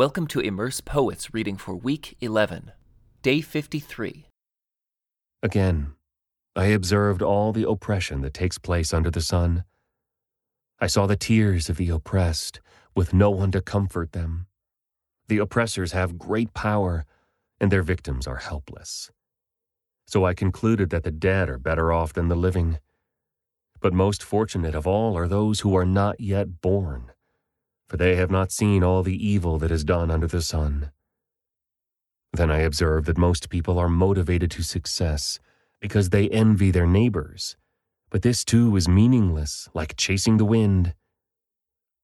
Welcome to Immerse Poets reading for week 11, day 53. Again, I observed all the oppression that takes place under the sun. I saw the tears of the oppressed, with no one to comfort them. The oppressors have great power, and their victims are helpless. So I concluded that the dead are better off than the living. But most fortunate of all are those who are not yet born for they have not seen all the evil that is done under the sun. Then I observe that most people are motivated to success because they envy their neighbors, but this too is meaningless, like chasing the wind.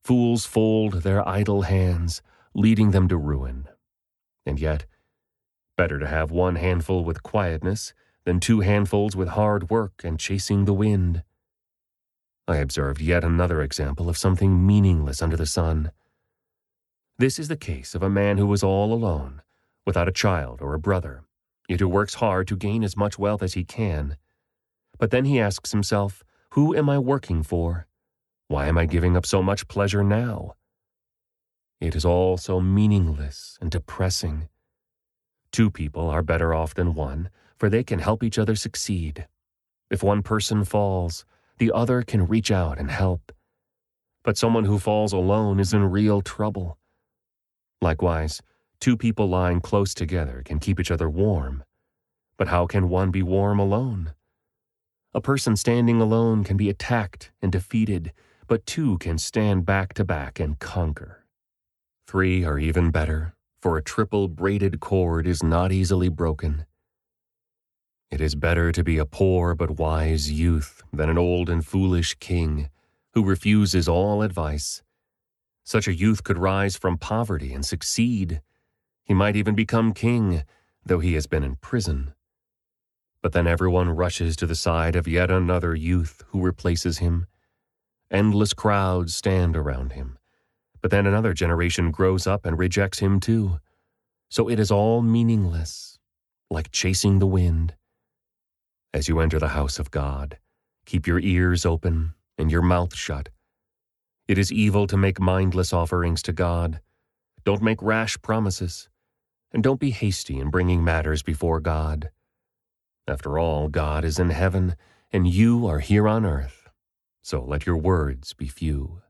Fools fold their idle hands, leading them to ruin. And yet, better to have one handful with quietness than two handfuls with hard work and chasing the wind. I observed yet another example of something meaningless under the sun. This is the case of a man who is all alone, without a child or a brother, yet who works hard to gain as much wealth as he can. But then he asks himself, Who am I working for? Why am I giving up so much pleasure now? It is all so meaningless and depressing. Two people are better off than one, for they can help each other succeed. If one person falls, the other can reach out and help. But someone who falls alone is in real trouble. Likewise, two people lying close together can keep each other warm. But how can one be warm alone? A person standing alone can be attacked and defeated, but two can stand back to back and conquer. Three are even better, for a triple braided cord is not easily broken. It is better to be a poor but wise youth than an old and foolish king who refuses all advice. Such a youth could rise from poverty and succeed. He might even become king, though he has been in prison. But then everyone rushes to the side of yet another youth who replaces him. Endless crowds stand around him. But then another generation grows up and rejects him too. So it is all meaningless, like chasing the wind. As you enter the house of God, keep your ears open and your mouth shut. It is evil to make mindless offerings to God. Don't make rash promises, and don't be hasty in bringing matters before God. After all, God is in heaven, and you are here on earth, so let your words be few.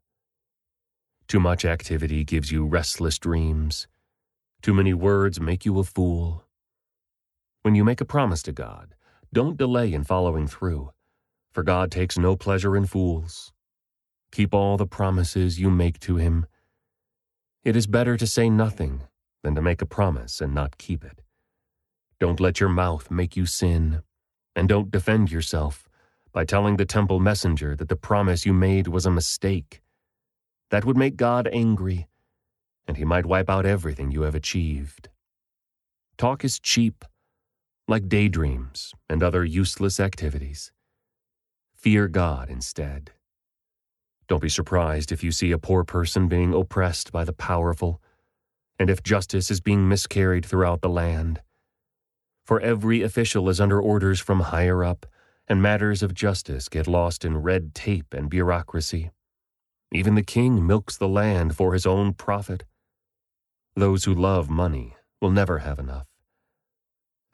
Too much activity gives you restless dreams. Too many words make you a fool. When you make a promise to God, don't delay in following through, for God takes no pleasure in fools. Keep all the promises you make to Him. It is better to say nothing than to make a promise and not keep it. Don't let your mouth make you sin, and don't defend yourself by telling the temple messenger that the promise you made was a mistake. That would make God angry, and He might wipe out everything you have achieved. Talk is cheap like daydreams and other useless activities. Fear God instead. Don't be surprised if you see a poor person being oppressed by the powerful, and if justice is being miscarried throughout the land. For every official is under orders from higher up, and matters of justice get lost in red tape and bureaucracy. Even the king milks the land for his own profit. Those who love money will never have enough.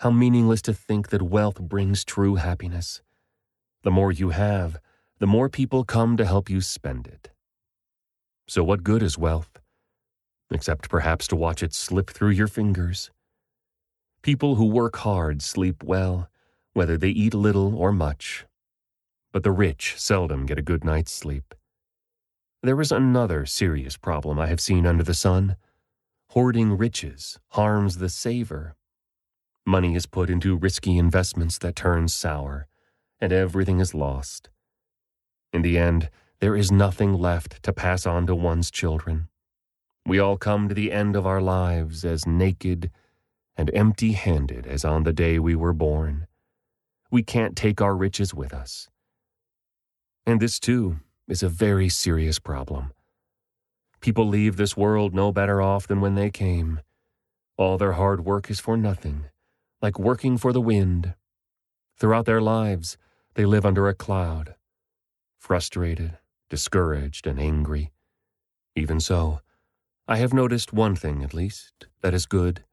How meaningless to think that wealth brings true happiness. The more you have, the more people come to help you spend it. So, what good is wealth? Except perhaps to watch it slip through your fingers. People who work hard sleep well, whether they eat little or much. But the rich seldom get a good night's sleep. There is another serious problem I have seen under the sun. Hoarding riches harms the saver Money is put into risky investments that turn sour, and everything is lost. In the end, there is nothing left to pass on to one's children. We all come to the end of our lives as naked and empty handed as on the day we were born. We can't take our riches with us. And this, too, is a very serious problem. People leave this world no better off than when they came. All their hard work is for nothing like working for the wind. Throughout their lives, they live under a cloud, frustrated, discouraged, and angry. Even so, I have noticed one thing, at least, that is good.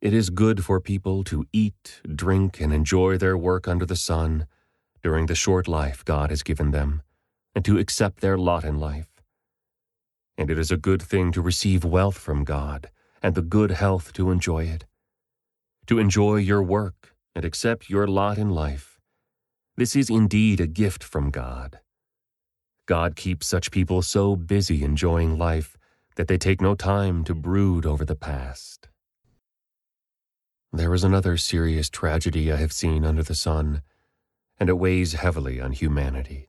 It is good for people to eat, drink, and enjoy their work under the sun during the short life God has given them, and to accept their lot in life. And it is a good thing to receive wealth from God and the good health to enjoy it. To enjoy your work and accept your lot in life. This is indeed a gift from God. God keeps such people so busy enjoying life that they take no time to brood over the past. There is another serious tragedy I have seen under the sun, and it weighs heavily on humanity.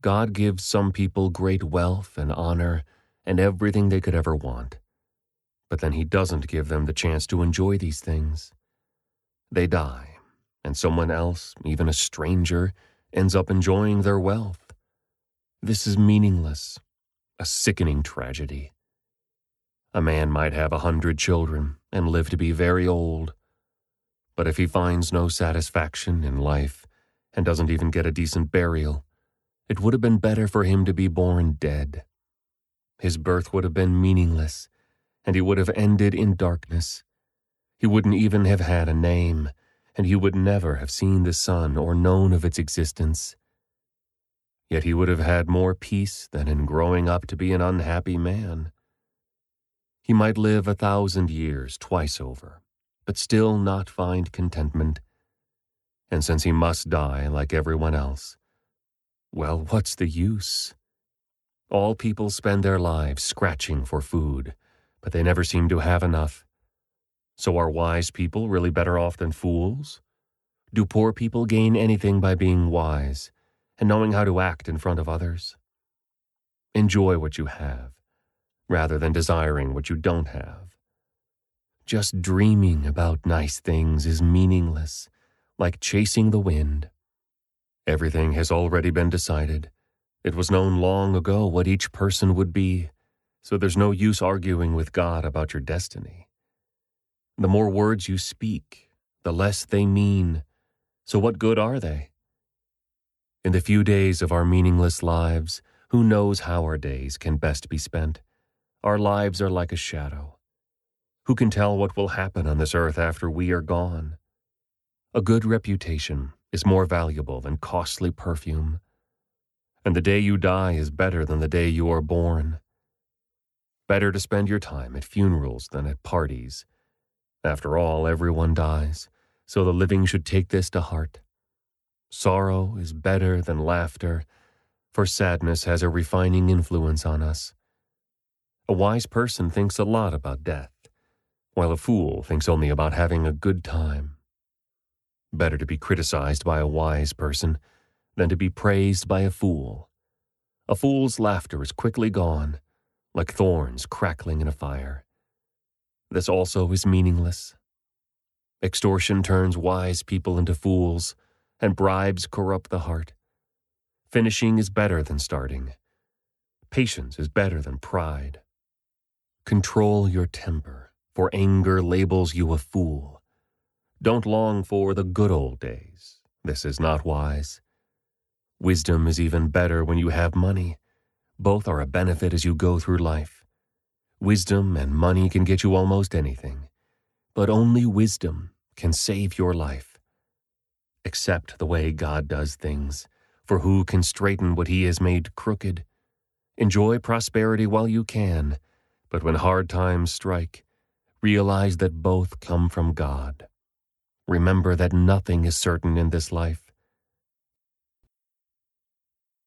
God gives some people great wealth and honor and everything they could ever want. But then He doesn't give them the chance to enjoy these things. They die, and someone else, even a stranger, ends up enjoying their wealth. This is meaningless a sickening tragedy. A man might have a hundred children and live to be very old, but if he finds no satisfaction in life and doesn't even get a decent burial, it would have been better for him to be born dead. His birth would have been meaningless, and he would have ended in darkness. He wouldn't even have had a name, and he would never have seen the sun or known of its existence. Yet he would have had more peace than in growing up to be an unhappy man. He might live a thousand years twice over, but still not find contentment. And since he must die like everyone else, well, what's the use? All people spend their lives scratching for food, but they never seem to have enough. So are wise people really better off than fools? Do poor people gain anything by being wise? and knowing how to act in front of others. Enjoy what you have, rather than desiring what you don't have. Just dreaming about nice things is meaningless, like chasing the wind. Everything has already been decided. It was known long ago what each person would be, so there's no use arguing with God about your destiny. The more words you speak, the less they mean. So what good are they? In the few days of our meaningless lives, who knows how our days can best be spent? Our lives are like a shadow. Who can tell what will happen on this earth after we are gone? A good reputation is more valuable than costly perfume, and the day you die is better than the day you are born. Better to spend your time at funerals than at parties. After all, everyone dies, so the living should take this to heart. Sorrow is better than laughter, for sadness has a refining influence on us. A wise person thinks a lot about death, while a fool thinks only about having a good time. Better to be criticized by a wise person than to be praised by a fool. A fool's laughter is quickly gone, like thorns crackling in a fire. This also is meaningless. Extortion turns wise people into fools and bribes corrupt the heart. Finishing is better than starting. Patience is better than pride. Control your temper, for anger labels you a fool. Don't long for the good old days. This is not wise. Wisdom is even better when you have money. Both are a benefit as you go through life. Wisdom and money can get you almost anything, but only wisdom can save your life accept the way God does things, for who can straighten what he has made crooked? Enjoy prosperity while you can, but when hard times strike, realize that both come from God. Remember that nothing is certain in this life.